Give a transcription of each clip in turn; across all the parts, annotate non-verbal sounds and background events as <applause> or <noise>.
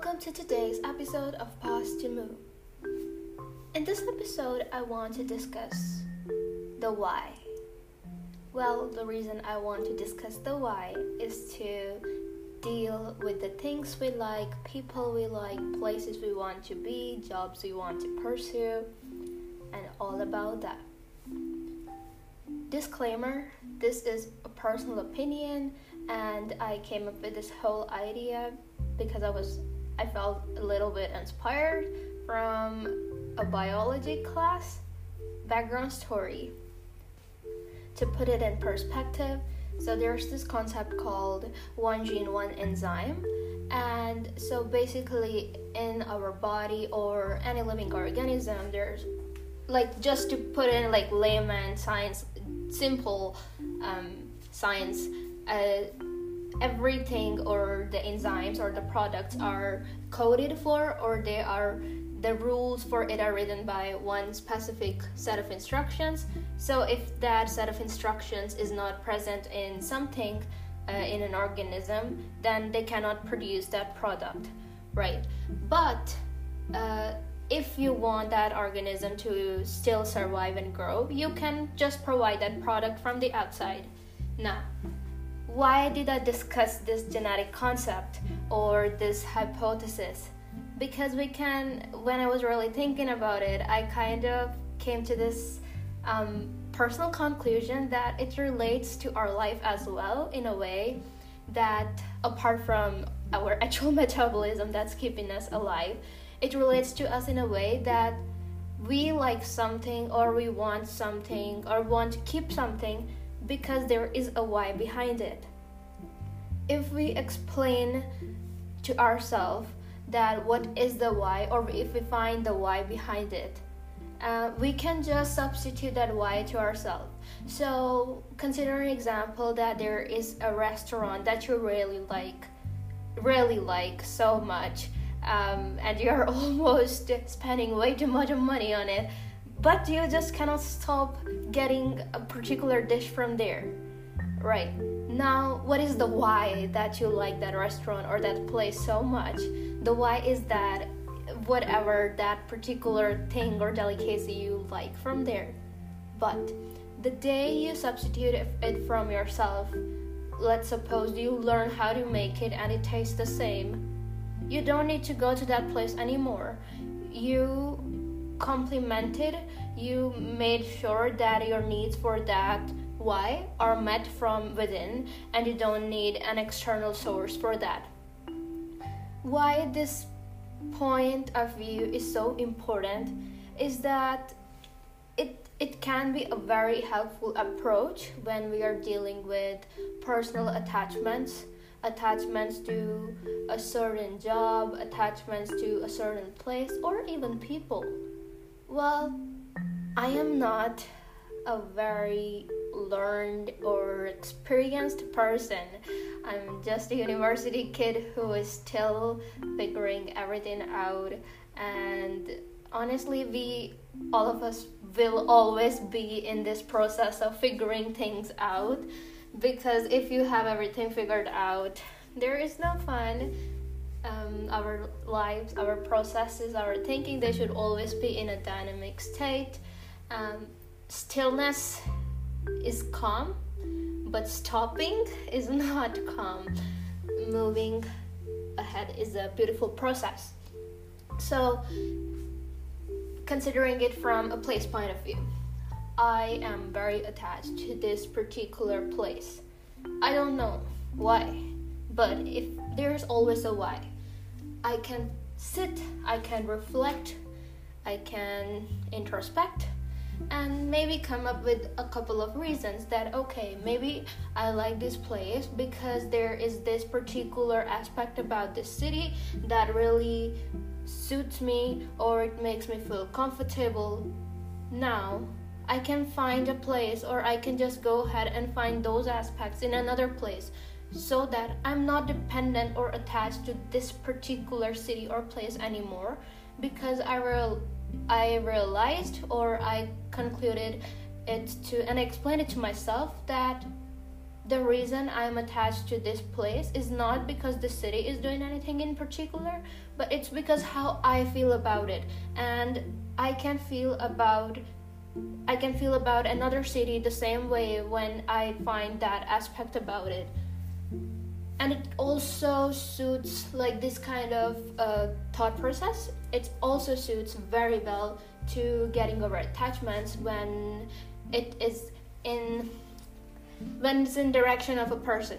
Welcome to today's episode of Pause to Move. In this episode, I want to discuss the why. Well, the reason I want to discuss the why is to deal with the things we like, people we like, places we want to be, jobs we want to pursue, and all about that. Disclaimer this is a personal opinion, and I came up with this whole idea because I was I felt a little bit inspired from a biology class background story. To put it in perspective, so there's this concept called one gene, one enzyme. And so basically, in our body or any living organism, there's like just to put in like layman science, simple um, science. Uh, everything or the enzymes or the products are coded for or they are the rules for it are written by one specific set of instructions. So if that set of instructions is not present in something uh, in an organism then they cannot produce that product right? But uh, if you want that organism to still survive and grow you can just provide that product from the outside. Now why did I discuss this genetic concept or this hypothesis? Because we can, when I was really thinking about it, I kind of came to this um, personal conclusion that it relates to our life as well in a way that apart from our <laughs> actual metabolism that's keeping us alive, it relates to us in a way that we like something or we want something or want to keep something because there is a why behind it. If we explain to ourselves that what is the why, or if we find the why behind it, uh, we can just substitute that why to ourselves. So, consider an example that there is a restaurant that you really like, really like so much, um, and you're <laughs> almost spending way too much money on it but you just cannot stop getting a particular dish from there. Right. Now what is the why that you like that restaurant or that place so much? The why is that whatever that particular thing or delicacy you like from there. But the day you substitute it from yourself let's suppose you learn how to make it and it tastes the same you don't need to go to that place anymore. You complemented, you made sure that your needs for that why are met from within and you don't need an external source for that. Why this point of view is so important is that it it can be a very helpful approach when we are dealing with personal attachments attachments to a certain job attachments to a certain place or even people well, I am not a very learned or experienced person. I'm just a university kid who is still figuring everything out. And honestly we all of us will always be in this process of figuring things out. Because if you have everything figured out there is no fun um, our lives, our processes, our thinking, they should always be in a dynamic state. Um, stillness is calm, but stopping is <laughs> not calm. Moving ahead is a beautiful process. So, considering it from a place point of view, I am very attached to this particular place. I don't know why, but if there's always a why. I can sit, I can reflect, I can introspect, and maybe come up with a couple of reasons that okay, maybe I like this place because there is this particular aspect about this city that really suits me or it makes me feel comfortable. Now, I can find a place or I can just go ahead and find those aspects in another place so that I'm not dependent or attached to this particular city or place anymore because I real I realized or I concluded it to and I explained it to myself that the reason I'm attached to this place is not because the city is doing anything in particular, but it's because how I feel about it. And I can feel about I can feel about another city the same way when I find that aspect about it. And it also suits like this kind of uh, thought process. It also suits very well to getting over attachments when it is in when it's in direction of a person.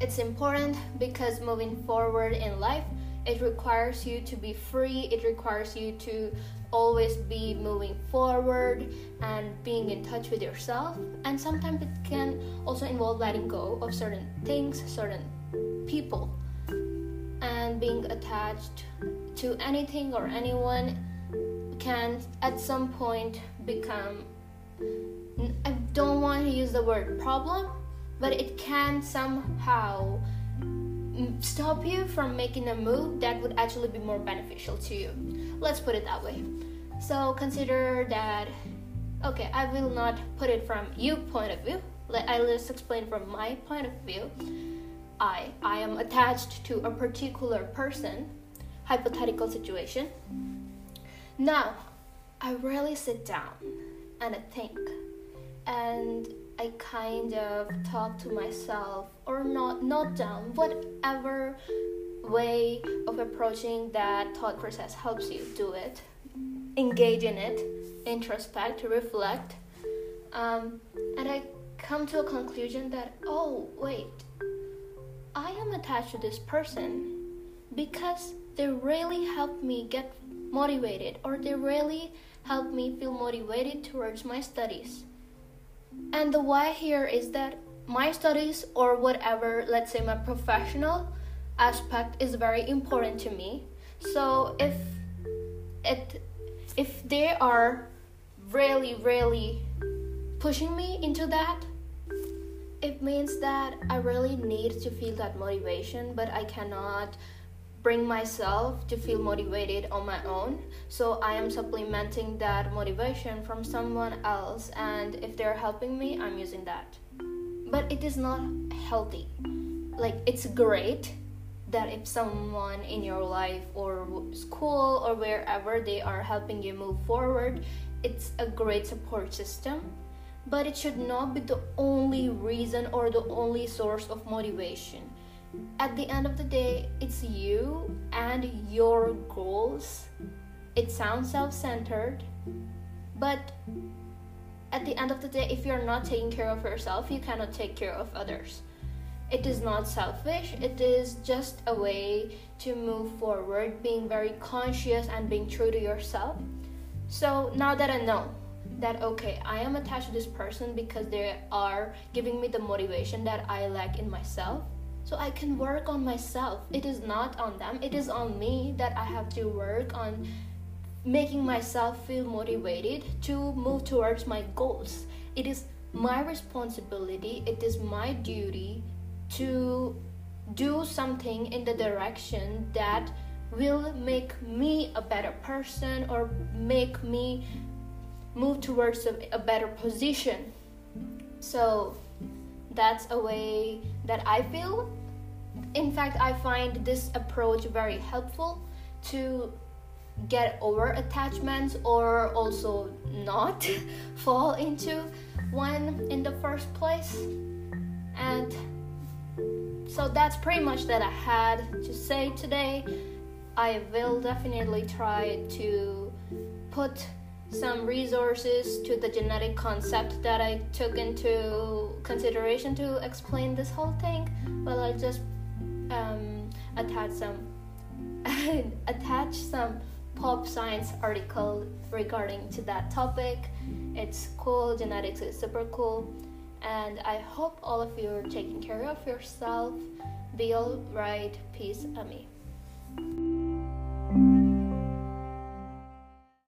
It's important because moving forward in life, it requires you to be free, it requires you to always be moving forward and being in touch with yourself. And sometimes it can also involve letting go of certain things, certain people, and being attached to anything or anyone can at some point become I don't want to use the word problem, but it can somehow stop you from making a move that would actually be more beneficial to you. Let's put it that way. So consider that okay, I will not put it from you point of view. Let I just explain from my point of view. I I am attached to a particular person, hypothetical situation. Now, I really sit down and I think and I kind of talk to myself or not not down whatever way of approaching that thought process helps you do it. Engage in it introspect reflect um, and I come to a conclusion that oh wait I am attached to this person because they really help me get motivated or they really help me feel motivated towards my studies and the why here is that my studies or whatever, let's say my professional aspect is very important to me. So if it if they are really really pushing me into that, it means that I really need to feel that motivation, but I cannot bring myself to feel mm. motivated on my own. So I am supplementing that motivation from someone else, and if they're helping me, I'm using that. But it is not healthy. Like, it's great that if someone in your life or school or wherever they are helping you move forward, it's a great support system. But it should not be the only reason or the only source of motivation at the end of the day, it's you and your goals. It sounds self centered, but at the end of the day, if you're not taking care of yourself, you cannot take care of others. It is not selfish, it is just a way to move forward, being very conscious and being true to yourself. So now that I know that, okay, I am attached to this person because they are giving me the motivation that I lack in myself so I can work on myself. It is not on them, it is on me that I have to work on making myself feel motivated to move towards my goals. It is my responsibility, it is my duty to do something in the direction that will make me a better person or make me move towards a, a better position. So that's a way that I feel in fact, I find this approach very helpful to get over attachments or also not <laughs> fall into one in the first place. And so that's pretty much that I had to say today. I will definitely try to put some resources to the genetic concept that I took into consideration to explain this whole thing, but I'll just um, attach some <laughs> attach some pop science article regarding to that topic. It's cool. Genetics is super cool, and I hope all of you are taking care of yourself. Be all right. Peace, Ami.